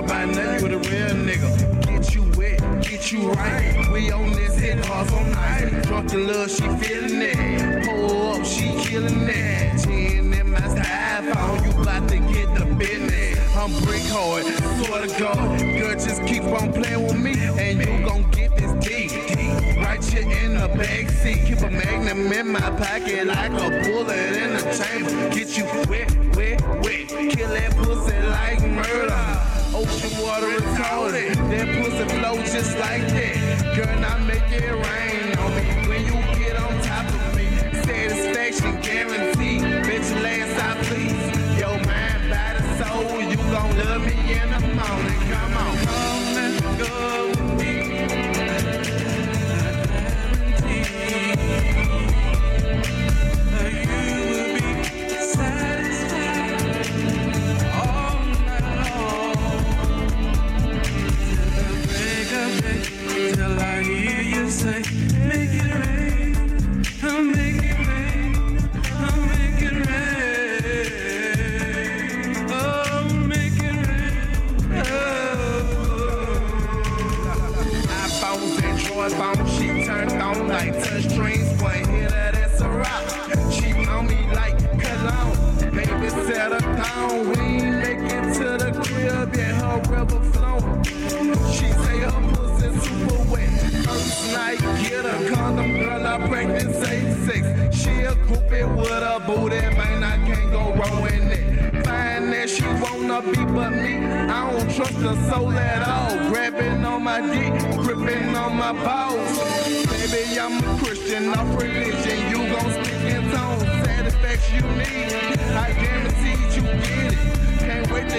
out by nothing with a real nigga. Get you wet, get you right. We on this hit cars all night. Drunk in love, she feeling it. Pull up, she killing it. Chin in my style, iPhone, you about to get the business. I'm brick hard, swear to God. Girl, just keep on playing with me, and you gon' get this deep. Right you in the back seat, keep a magnum in my pocket like a bullet in the chamber. Get you wet, wet, wet, kill that pussy like murder. Ocean water retarded. That pussy flow just like that. Girl, now make it rain I hear you say, make it rain, I'll make it rain, I'll make it rain, oh, make it rain, oh. iPhones, Android phones, she turned on touch her, that's a rock. She on me like cologne, baby set make it to the crib yet, her river flowing. She First night, get a condom, girl, I practice safe sex. She a groupie with a booty, man, I can't go wrong with it. Find that she wanna be but me. I don't trust her soul at all. Grabbing on my dick, gripping on my balls. Baby, I'm a Christian, off religion. You gon' speak in tongues, satisfaction you need. I guarantee you get it. Can't wait